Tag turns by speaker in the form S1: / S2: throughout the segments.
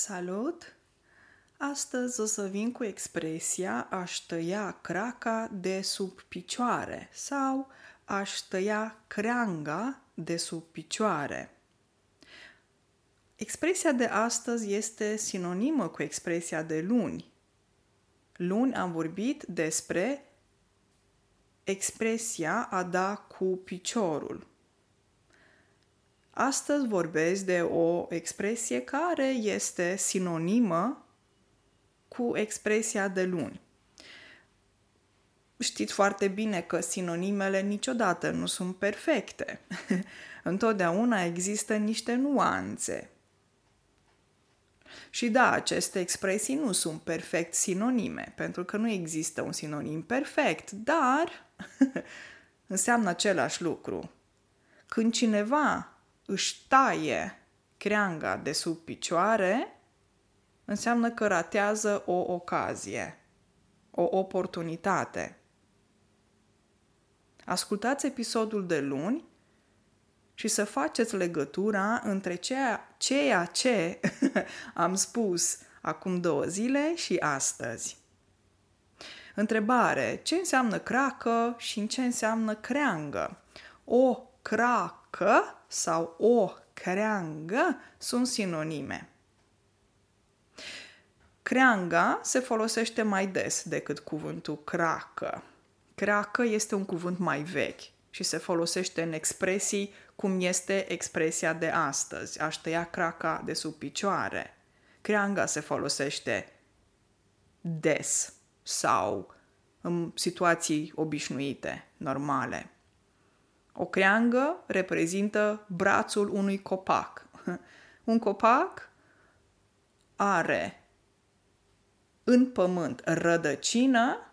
S1: Salut! Astăzi o să vin cu expresia aș tăia craca de sub picioare sau aș tăia creanga de sub picioare. Expresia de astăzi este sinonimă cu expresia de luni. Luni am vorbit despre expresia a da cu piciorul. Astăzi vorbesc de o expresie care este sinonimă cu expresia de luni. Știți foarte bine că sinonimele niciodată nu sunt perfecte. Întotdeauna există niște nuanțe. Și da, aceste expresii nu sunt perfect sinonime, pentru că nu există un sinonim perfect, dar înseamnă același lucru. Când cineva își taie creanga de sub picioare, înseamnă că ratează o ocazie, o oportunitate. Ascultați episodul de luni și să faceți legătura între ceea, ceea ce am spus acum două zile și astăzi. Întrebare. Ce înseamnă cracă și în ce înseamnă creangă? O cracă sau o creangă sunt sinonime. Creanga se folosește mai des decât cuvântul cracă. Cracă este un cuvânt mai vechi și se folosește în expresii cum este expresia de astăzi, aș tăia craca de sub picioare. Creanga se folosește des sau în situații obișnuite, normale. O creangă reprezintă brațul unui copac. Un copac are în pământ rădăcină,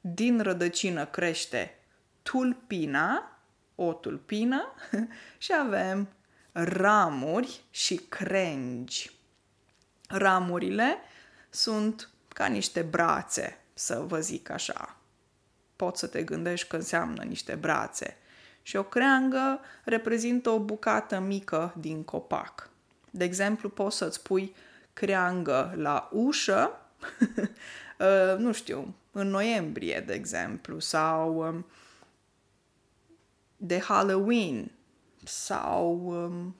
S1: din rădăcină crește tulpina, o tulpină, și avem ramuri și crengi. Ramurile sunt ca niște brațe, să vă zic așa. Poți să te gândești că înseamnă niște brațe și o creangă reprezintă o bucată mică din copac. De exemplu, poți să-ți pui creangă la ușă, uh, nu știu, în noiembrie, de exemplu, sau um, de Halloween, sau um,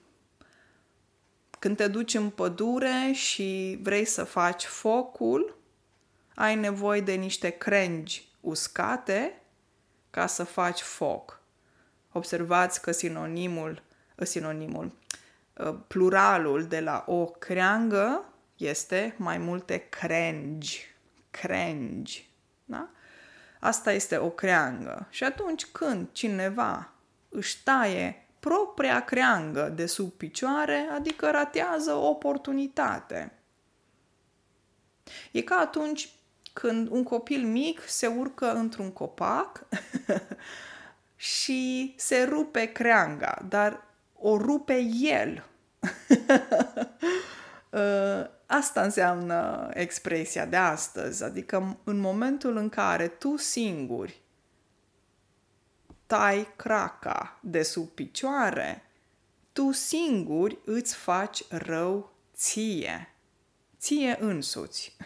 S1: când te duci în pădure și vrei să faci focul, ai nevoie de niște crengi uscate ca să faci foc observați că sinonimul, ă, sinonimul, ă, pluralul de la o creangă este mai multe crengi. Crengi. Da? Asta este o creangă. Și atunci când cineva își taie propria creangă de sub picioare, adică ratează o oportunitate. E ca atunci când un copil mic se urcă într-un copac și se rupe creanga, dar o rupe el. Uh, asta înseamnă expresia de astăzi, adică în momentul în care tu singuri tai craca de sub picioare, tu singuri îți faci rău ție, ție însuți.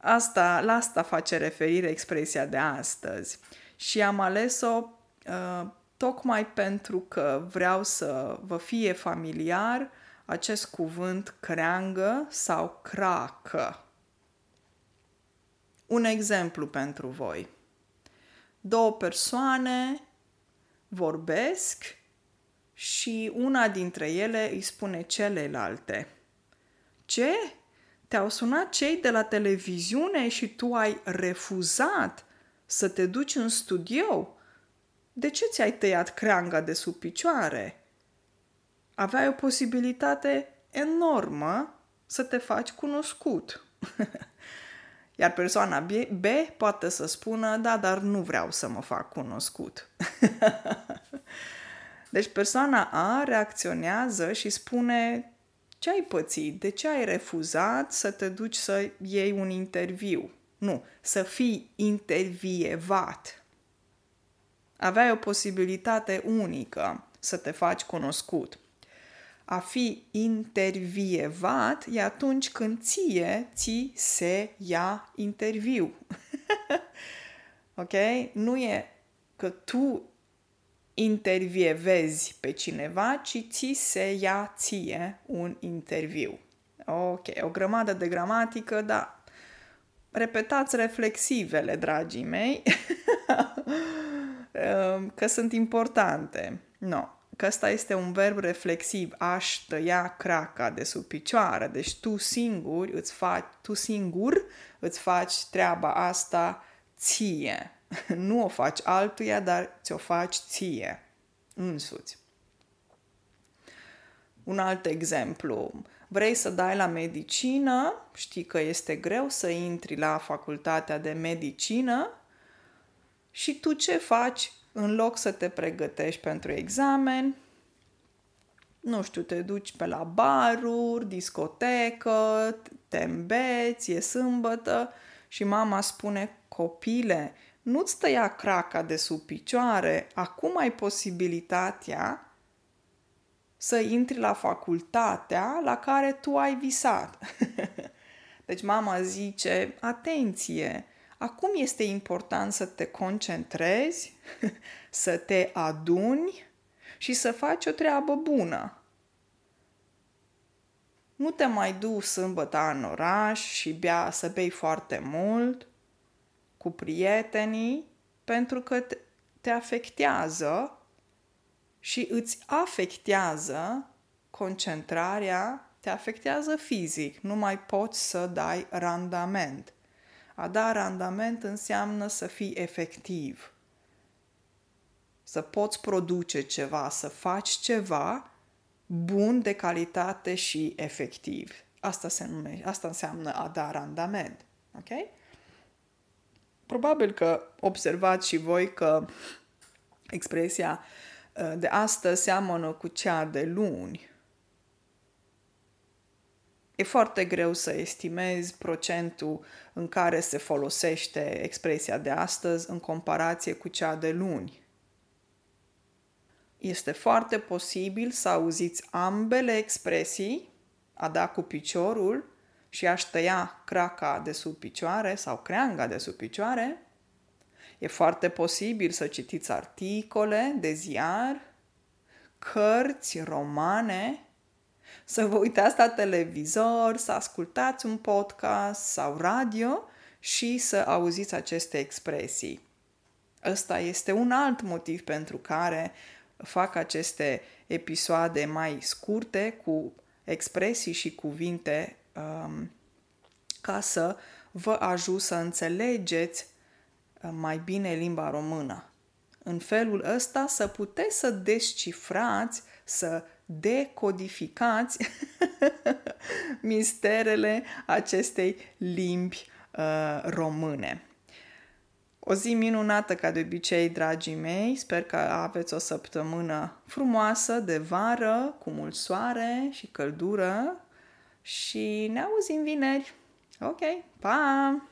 S1: Asta, la asta face referire expresia de astăzi. Și am ales-o uh, tocmai pentru că vreau să vă fie familiar acest cuvânt creangă sau cracă. Un exemplu pentru voi. Două persoane vorbesc și una dintre ele îi spune celelalte. Ce? Te-au sunat cei de la televiziune și tu ai refuzat să te duci în studio? De ce ți-ai tăiat creanga de sub picioare? Aveai o posibilitate enormă să te faci cunoscut. Iar persoana B, B poate să spună, da, dar nu vreau să mă fac cunoscut. deci persoana A reacționează și spune, ce ai pățit? De ce ai refuzat să te duci să iei un interviu? Nu, să fii intervievat. Aveai o posibilitate unică să te faci cunoscut. A fi intervievat e atunci când ție ți se ia interviu. ok? Nu e că tu intervievezi pe cineva, ci ți se ia ție un interviu. Ok, o grămadă de gramatică, dar repetați reflexivele, dragii mei, că sunt importante. No, că ăsta este un verb reflexiv, aș tăia craca de sub picioare, deci tu singur îți faci, tu singur îți faci treaba asta ție. Nu o faci altuia, dar ți-o faci ție, însuți. Un alt exemplu. Vrei să dai la medicină, știi că este greu să intri la facultatea de medicină și tu ce faci în loc să te pregătești pentru examen? Nu știu, te duci pe la baruri, discotecă, te îmbeți, e sâmbătă și mama spune, copile, nu-ți tăia craca de sub picioare, acum ai posibilitatea să intri la facultatea la care tu ai visat. deci mama zice, atenție, acum este important să te concentrezi, să te aduni și să faci o treabă bună. Nu te mai du sâmbătă în oraș și bea, să bei foarte mult cu prietenii pentru că te afectează și îți afectează concentrarea, te afectează fizic, nu mai poți să dai randament. A da randament înseamnă să fii efectiv, să poți produce ceva, să faci ceva bun de calitate și efectiv. Asta, se numește, asta înseamnă a da randament. Ok? Probabil că observați și voi că expresia uh, de astăzi seamănă cu cea de luni. E foarte greu să estimezi procentul în care se folosește expresia de astăzi în comparație cu cea de luni. Este foarte posibil să auziți ambele expresii, a da cu piciorul și aș tăia craca de sub picioare sau creanga de sub picioare, e foarte posibil să citiți articole de ziar, cărți, romane, să vă uitați la televizor, să ascultați un podcast sau radio și să auziți aceste expresii. Ăsta este un alt motiv pentru care fac aceste episoade mai scurte cu expresii și cuvinte um, ca să vă ajut să înțelegeți uh, mai bine limba română. În felul ăsta să puteți să descifrați, să decodificați misterele acestei limbi uh, române. O zi minunată ca de obicei, dragii mei. Sper că aveți o săptămână frumoasă de vară, cu mult soare și căldură și ne auzim vineri. Ok, pa!